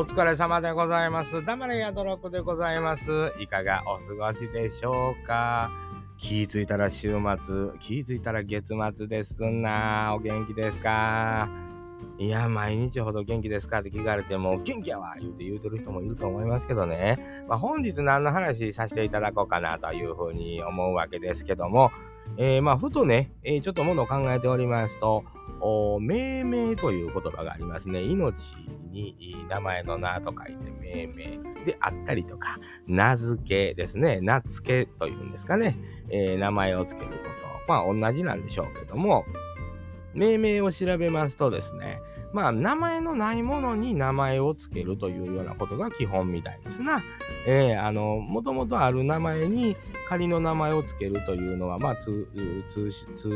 お疲れ様でございます。黙れやどろくでございます。いかがお過ごしでしょうか？気づいたら週末、気づいたら月末ですな。お元気ですか？いや、毎日ほど元気ですかって聞かれても、元気やわ言うて言うてる人もいると思いますけどね。まあ、本日何の話させていただこうかなというふうに思うわけですけども、えー、まあ、ふとね、えー、ちょっとものを考えておりますと、命名という言葉がありますね。命に名前の名と書いて命名であったりとか、名付けですね。名付けというんですかね。えー、名前を付けること。まあ同じなんでしょうけども、命名を調べますとですね、まあ名前のないものに名前を付けるというようなことが基本みたいですな。えー、あの、もともとある名前に仮の名前を付けるというのは、まあ通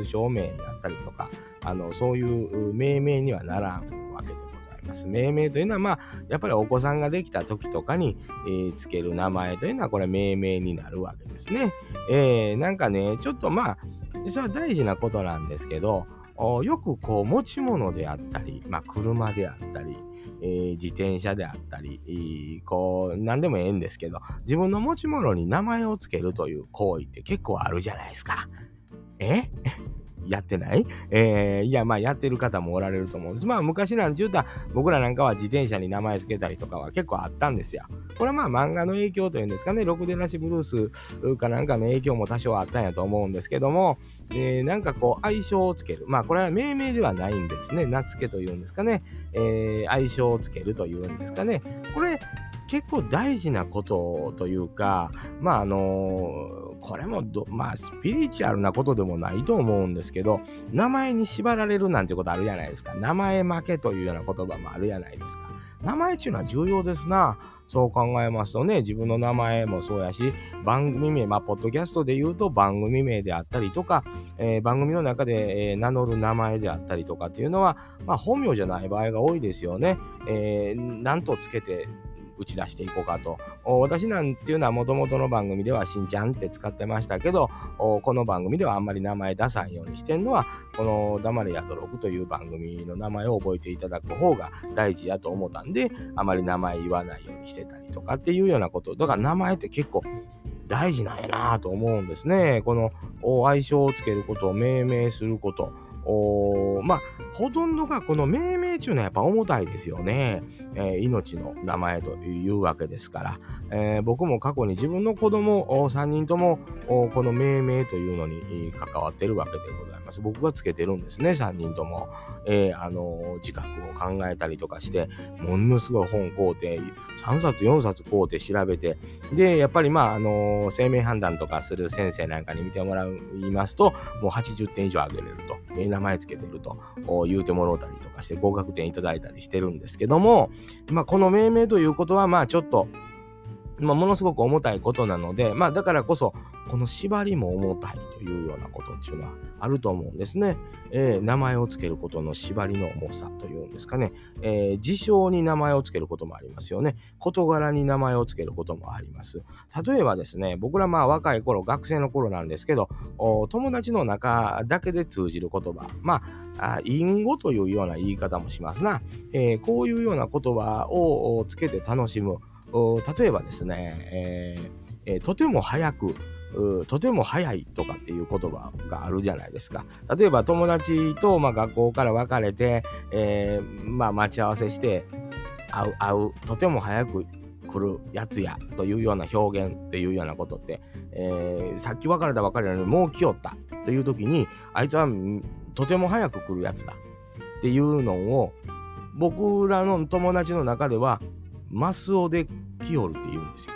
称名であったりとか、あのそういう命名にはならんわけでございます。命名というのは、まあ、やっぱりお子さんができた時とかに、えー、つける名前というのは、これ命名になるわけですね。えー、なんかね、ちょっとまあ、それは大事なことなんですけど、よくこう持ち物であったり、まあ、車であったり、えー、自転車であったり、こう、何でもええんですけど、自分の持ち物に名前を付けるという行為って結構あるじゃないですか。え？やってない？えー、いや、まあ、やってる方もおられると思うんです。まあ、昔なんて言うたら、僕らなんかは自転車に名前付けたりとかは結構あったんですよ。これはまあ、漫画の影響というんですかね、ろくでなしブルースかなんかの影響も多少あったんやと思うんですけども、えー、なんかこう、愛称をつける。まあ、これは命名ではないんですね。名付けというんですかね。えー、愛称をつけるというんですかね。これ、結構大事なことというか、まああのこれもまあスピリチュアルなことでもないと思うんですけど、名前に縛られるなんてことあるじゃないですか。名前負けというような言葉もあるじゃないですか。名前っていうのは重要ですな。そう考えますとね、自分の名前もそうやし、番組名、まあ、ポッドキャストで言うと番組名であったりとか、えー、番組の中で、えー、名乗る名前であったりとかっていうのは、まあ、本名じゃない場合が多いですよね。えー、なんとつけて打ち出していこうかと。私なんていうのはもともとの番組ではしんちゃんって使ってましたけど、この番組ではあんまり名前出さんようにしてんのは、この黙れやとろくという番組の名前を覚えていただく方が大事やと思ったんで、あまり名前言わないようにしてたりとかっていうようなこと。だから名前って結構大事なんやなと思うんですね。この愛称をつけることを命名すること。おまあほとんどがこの命名中のはやっぱ重たいですよね、えー、命の名前というわけですから、えー、僕も過去に自分の子供3人ともこの命名というのに関わってるわけでございます。僕がつけてるんですね、3人とも。えー、あの自覚を考えたりとかして、ものすごい本買うて、3冊4冊買うて調べて、で、やっぱりまあ、あの生命判断とかする先生なんかに見てもらいますと、もう80点以上上げれると。名前つけてると言うてもろうたりとかして合格点いただいたりしてるんですけども、まあ、この命名ということはまあちょっとまあ、ものすごく重たいことなので、まあ、だからこそ、この縛りも重たいというようなことっていうのはあると思うんですね。えー、名前を付けることの縛りの重さというんですかね。えー、事象に名前を付けることもありますよね。事柄に名前を付けることもあります。例えばですね、僕らまあ若い頃、学生の頃なんですけど、友達の中だけで通じる言葉、まあ、隠語というような言い方もしますな。えー、こういうような言葉をつけて楽しむ。例えばですね、えーえー、とても早くとても早いとかっていう言葉があるじゃないですか。例えば友達と、まあ、学校から別れて、えー、まあ、待ち合わせして会う会うとても早く来るやつやというような表現っていうようなことって、えー、さっき別れた別れなのにもう来よったという時にあいつはとても早く来るやつだっていうのを僕らの友達の中ではマスオで来よるって言うんですよ。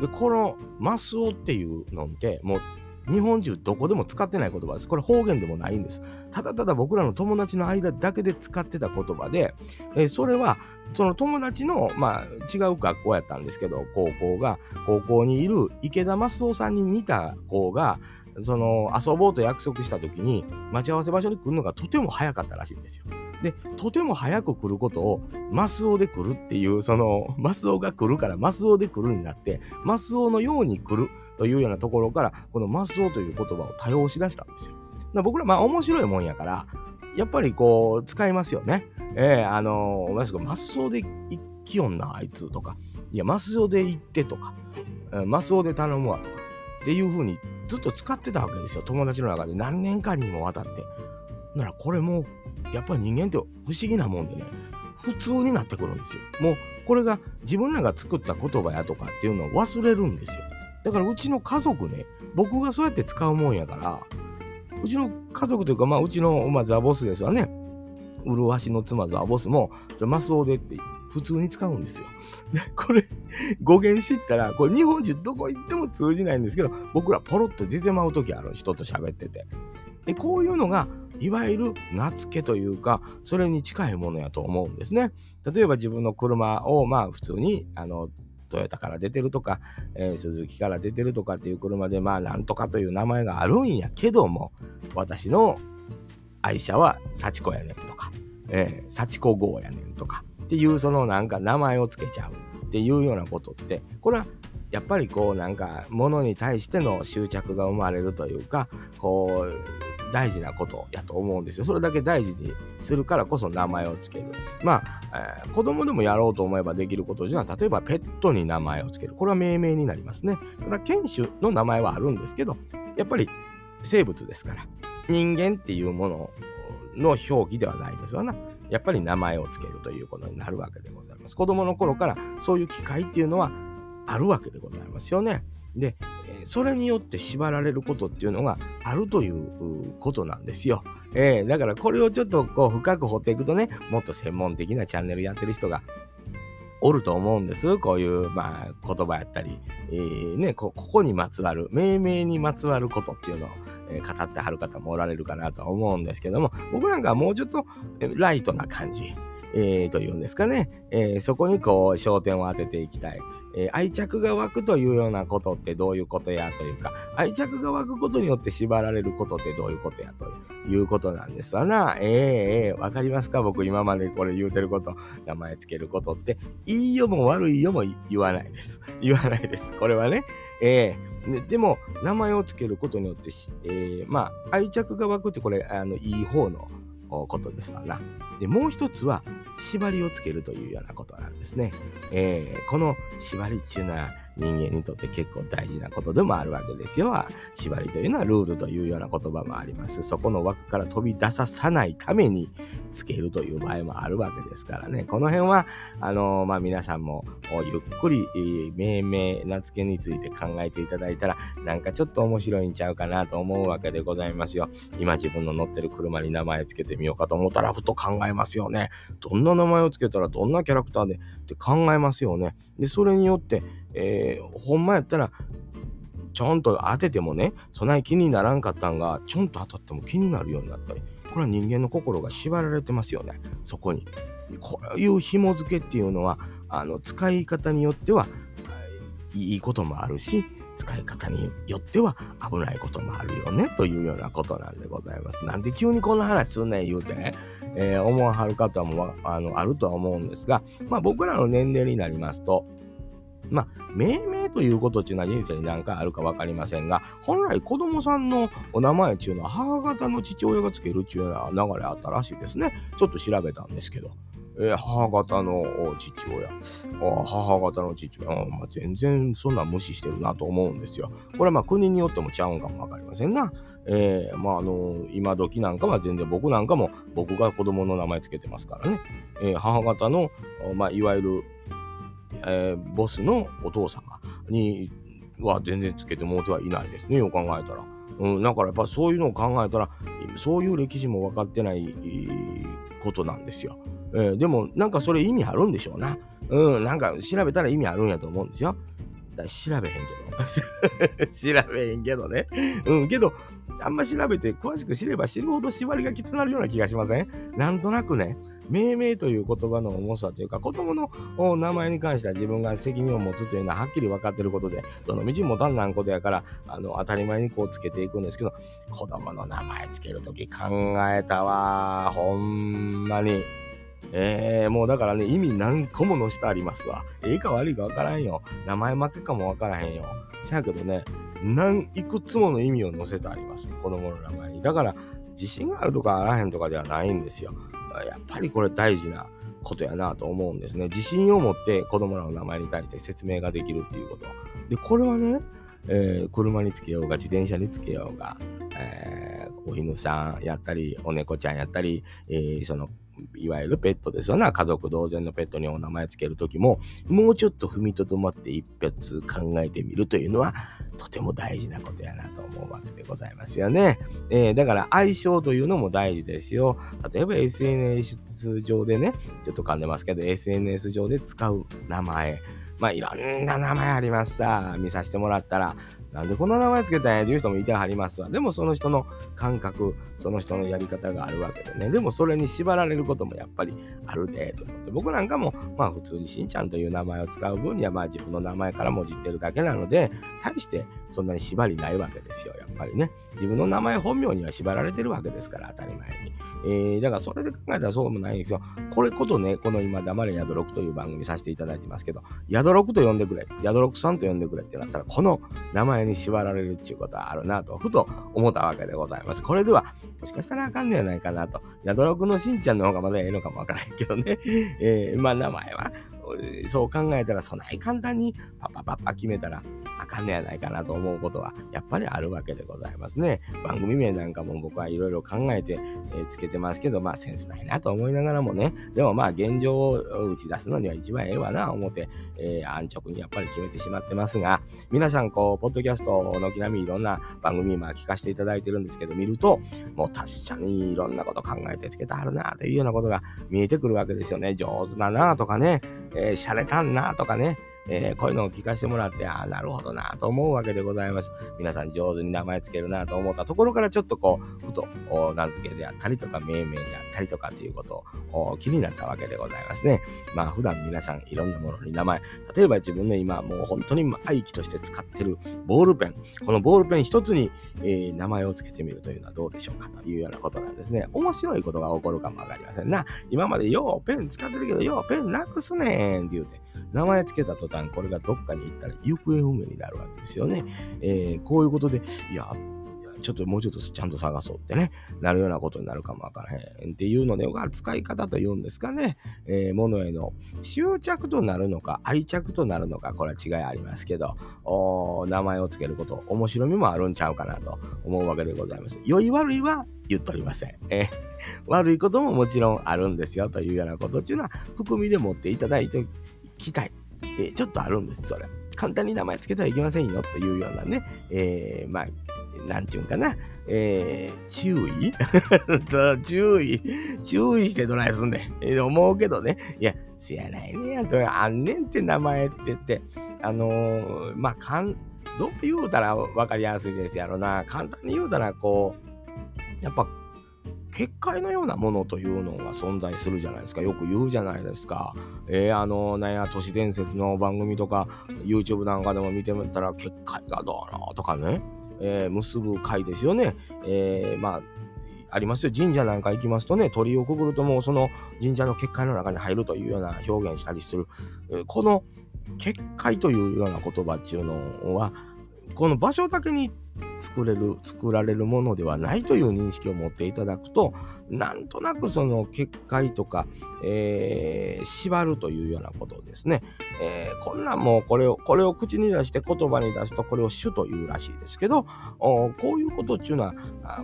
で、このマスオっていうのって、もう日本中どこでも使ってない言葉です。これ方言でもないんです。ただただ僕らの友達の間だけで使ってた言葉で、え、それはその友達の、まあ、違う学校やったんですけど、高校が、高校にいる池田マスオさんに似た子が、その遊ぼうと約束した時に待ち合わせ場所に来るのがとても早かったらしいんですよ。で、とても早く来ることをマスオで来るっていう、そのマスオが来るからマスオで来るになって、マスオのように来るというようなところから、このマスオという言葉を多用しだしたんですよ。僕らまあ面白いもんやから、やっぱりこう使いますよね。えー、あのー、マスオで行きよんなあいつとかいやマスオで行ってとかマスオで頼むわとかっていう風にずっと使ってたわけですよ。友達の中で。何年間にもわたって。ならこれもうやっぱり人間って不思議なもんでね。普通になってくるんですよ。もうこれが自分らが作った言葉やとかっていうのを忘れるんですよ。だからうちの家族ね僕がそうやって使うもんやからうちの家族というかまあうちの、まあ、ザボスですわね。麗しの妻ザボスもそれマスオでって普通に使うんですよ。で、これ、語源知ったら、これ日本中どこ行っても通じないんですけど、僕らポロッと出てまう時ある人と喋ってて。で、こういうのが、いわゆる名付けというか、それに近いものやと思うんですね。例えば自分の車を、まあ普通に、あの、トヨタから出てるとか、えー、鈴木から出てるとかっていう車で、まあなんとかという名前があるんやけども、私の愛車は幸子やねんとか、えー、幸子号やねんとか、っていうそのなんか名前を付けちゃうっていうようなことってこれはやっぱりこうなんか物に対しての執着が生まれるというかこう大事なことやと思うんですよ。それだけ大事にするからこそ名前を付ける。まあ、えー、子供でもやろうと思えばできることじゃ例えばペットに名前を付ける。これは命名になりますね。ただ犬種の名前はあるんですけど、やっぱり生物ですから。人間っていうものの表記ではないですよな。やっぱり名前を付けるということになるわけでございます。子供の頃からそういう機会っていうのはあるわけでございますよね。で、それによって縛られることっていうのがあるということなんですよ。えー、だからこれをちょっとこう深く掘っていくとね、もっと専門的なチャンネルやってる人がおると思うんです。こういう、まあ、言葉やったり、えー、ねこ、ここにまつわる、命名にまつわることっていうのをえ語ってはる方もおられるかなとは思うんですけども、僕なんかはもうちょっとライトな感じ、えー、というんですかね、えー、そこにこう焦点を当てていきたい。えー、愛着が湧くというようなことってどういうことやというか、愛着が湧くことによって縛られることってどういうことやということなんですわな。えー、えー、わかりますか？僕今までこれ言うてること、名前つけることって、いいよも悪いよも言わないです。言わないです。これはね。えー、でも、名前をつけることによって、えー、まあ、愛着が湧くってこれ、あの、いい方のことですわな。で、もう一つは、縛りをつけるというようなことなんですね。えー、この縛りっていうのは、人間にとって結構大事なことでもあるわけですよ。縛りというのはルールというような言葉もあります。そこの枠から飛び出ささないためにつけるという場合もあるわけですからね。この辺は、あのー、まあ、皆さんもゆっくり、えー、命名、名付けについて考えていただいたら、なんかちょっと面白いんちゃうかなと思うわけでございますよ。今自分の乗ってる車に名前つけてみようかと思ったら、ふと考えますよね。どんな名前をつけたらどんなキャラクターでって考えますよね。で、それによって、えー、ほんまやったらちょんと当ててもねそない気にならんかったんがちょんと当たっても気になるようになったりこれは人間の心が縛られてますよね。そこに。こういう紐付けっていうのはあの使い方によってはいいこともあるし使い方によっては危ないこともあるよねというようなことなんでございます。なんで急にこんな話すんねん言うてね、えー、思わはる方もあのあるとは思うんですが、まあ僕らの年齢になりますと、まあ、命名ということっていうのは人生に何回あるか分かりませんが、本来子供さんのお名前っていうのは母方の父親がつけるっていうような流れあったらしいですね。ちょっと調べたんですけど。えー、母方の父親、母方の父親、まあ、全然そんな無視してるなと思うんですよ。これはまあ国によってもちゃうんかも分かりませんな。えー、まああの今時なんかは全然僕なんかも僕が子供の名前つけてますからね。えー、母方の、まあ、いわゆるえー、ボスのお父様には全然つけてもうてはいないですね、よう考えたら。うん、だからやっぱそういうのを考えたら、そういう歴史も分かってないことなんですよ。えー、でもなんかそれ意味あるんでしょうな。うん、なんか調べたら意味あるんやと思うんですよ。だ調べへんけど。調べへんけどね。うん、けど、あんま調べて詳しく知れば知るほど縛りがきつなるような気がしません？なんとなくね、命名という言葉の重さというか、子供の名前に関しては自分が責任を持つというのははっきり分かってることで、どの道もたんなんことやから、あの、当たり前にこうつけていくんですけど、子供の名前つけるとき考えたわ。ほんまに。えー、もうだからね、意味何個も載せてありますわ。ええか悪いか分からんよ。名前負けかも分からへんよ。せやけどね、何いくつもの意味を載せてあります。子供の名前に。だから、自信があるとかあらへんとかではないんですよ。やっぱりこれ大事なことやなと思うんですね。自信を持って子供らの名前に対して説明ができるっていうこと。で、これはね、えー、車につけようが自転車につけようが、えー、お犬さんやったり、お猫ちゃんやったり、えー、そのいわゆるペットですよな。家族同然のペットにお名前つけるときも、もうちょっと踏みとどまって一発考えてみるというのは、とても大事なことやなと思うわけでございますよね。えー、だから相性というのも大事ですよ。例えば SNS 上でね、ちょっと噛んでますけど、SNS 上で使う名前。まあいろんな名前ありますさ。見させてもらったら、なんでこんな名前つけたんやっていう人もいてはりますわ。でもその人の感覚、その人のやり方があるわけでね。でもそれに縛られることもやっぱりあるで、と思って。僕なんかも、まあ普通にしんちゃんという名前を使う分には、まあ自分の名前からもじってるだけなので、大してそんなに縛りないわけですよ、やっぱりね。自分の名前本名には縛られてるわけですから、当たり前に。えー、だからそれで考えたらそうもないんですよ。これことね、この今、黙れ宿六という番組させていただいてますけど、宿六と呼んでくれ、宿六さんと呼んでくれってなったら、この名前に縛られるっていうことはあるなと、ふと思ったわけでございます。これでは、もしかしたらあかんねやないかなと。ヤドロクのしんちゃんの方がまだええのかもわからへんけどね。えー、まあ名前は、そう考えたら、そない簡単にパパパパ決めたらかんねやないかなと思うことはやっぱりあるわけでございますね。番組名なんかも僕はいろいろ考えて、えー、つけてますけど、まあセンスないなと思いながらもね、でもまあ現状を打ち出すのには一番ええわな思って、えー、安直にやっぱり決めてしまってますが、皆さんこう、ポッドキャストのきなみいろんな番組今聞かせていただいてるんですけど、見ると、もう確かにいろんなこと考えてつけてはるなというようなことが見えてくるわけですよね。上手だなとかね、えー、洒落たんなとかね、えー、こういうのを聞かせてもらって、ああ、なるほどなと思うわけでございます。皆さん上手に名前つけるなと思ったところからちょっとこう、ふと名付けであったりとか、命名であったりとかっていうことを気になったわけでございますね。まあ普段皆さんいろんなものに名前、例えば自分の今もう本当に愛機として使ってるボールペン、このボールペン一つに、えー、名前を付けてみるというのはどうでしょうかというようなことなんですね。面白いことが起こるかもわかりませんな。今までようペン使ってるけど、ようペンなくすねんって言うて。名前つけた途端、これがどっかに行ったら行方不明になるわけですよね。えー、こういうことで、いや、ちょっともうちょっとちゃんと探そうってね、なるようなことになるかもわからへんっていうので、使い方というんですかね、えー、物への執着となるのか、愛着となるのか、これは違いありますけど、名前をつけること、面白みもあるんちゃうかなと思うわけでございます。良い悪いは言っておりません。えー、悪いことももちろんあるんですよというようなことっていうのは、含みで持っていただいてきたい。えー、ちょっとあるんです、それ。簡単に名前つけてはいけませんよというようなね、えー、まあ、なんていうんかな、えー、注意？注意、注意してどないすんねん。えー、思うけどね、いや、せやないねやと、あんねんって名前って言って、あのー、まあ、かん、どう言うたら分かりやすいですやろな。簡単に言うたら、こう、やっぱ結界のようなものというのが存在するじゃないですか。よく言うじゃないですか。えー、あの、なんや、都市伝説の番組とか、YouTube なんかでも見てみたら、結界がどうのとかね、えー、結ぶ会ですよね。えー、まあ、ありますよ。神社なんか行きますとね、鳥をくぐるともうその神社の結界の中に入るというような表現したりする。この結界というような言葉っていうのは、この場所だけに作れる、作られるものではないという認識を持っていただくと、なんとなくその結界とか、えー、縛るというようなことですね。えー、こんなんもうこれを、これを口に出して言葉に出すとこれを主というらしいですけど、こういうことっていうのは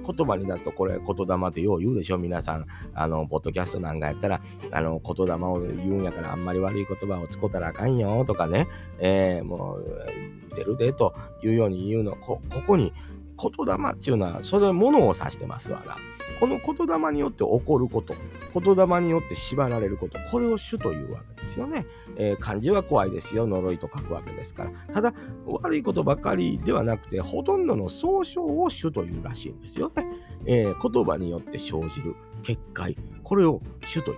言葉に出すとこれ言霊ってよう言うでしょ皆さん。あの、ポッドキャストなんかやったら、あの、言霊を言うんやからあんまり悪い言葉を使ったらあかんよとかね、えー、もう、出るでというように言うの、こここに言霊っていうのは、それものを指してますわな。この言霊によって起こること、言霊によって縛られること、これを主というわけですよね。えー、漢字は怖いですよ、呪いと書くわけですから。ただ、悪いことばかりではなくて、ほとんどの総称を主というらしいんですよね。えー、言葉によって生じる結界、これを主という。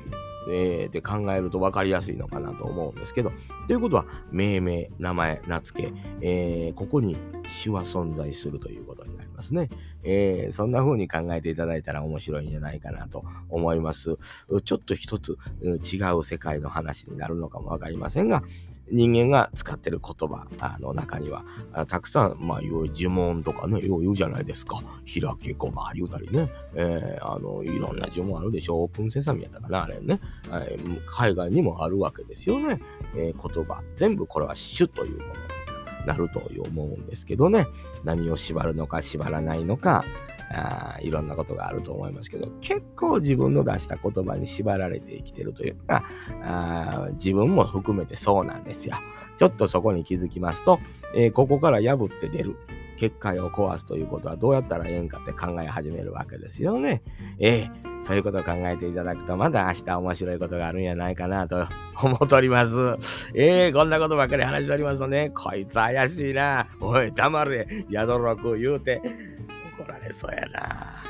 えー、って考えると分かりやすいのかなと思うんですけど、ということは、命名、名前、名付け、えー、ここに主は存在するということになりますね。えー、そんな風に考えていただいたら面白いんじゃないかなと思います。ちょっと一つ違う世界の話になるのかも分かりませんが、人間が使ってる言葉の中には、たくさん、まあ、いろいろ呪文とかね、よう言うじゃないですか。開けこば言うたりね。えー、あの、いろんな呪文あるでしょ。オープンセサミやったかな、あれね。海外にもあるわけですよね。えー、言葉。全部これは主というものなると思うんですけどね。何を縛るのか縛らないのか、あいろんなことがあると思いますけど、結構自分の出した言葉に縛られて生きてるというか、あ自分も含めてそうなんですよ。ちょっとそこに気づきますと、えー、ここから破って出る。結界を壊すということはどうやったらええんかって考え始めるわけですよね。ええ、そういうことを考えていただくと、まだ明日面白いことがあるんやないかなと思っております。ええ、こんなことばっかり話しておりますとね、こいつ怪しいな。おい、黙れ、宿ろく言うて。怒られそうやな。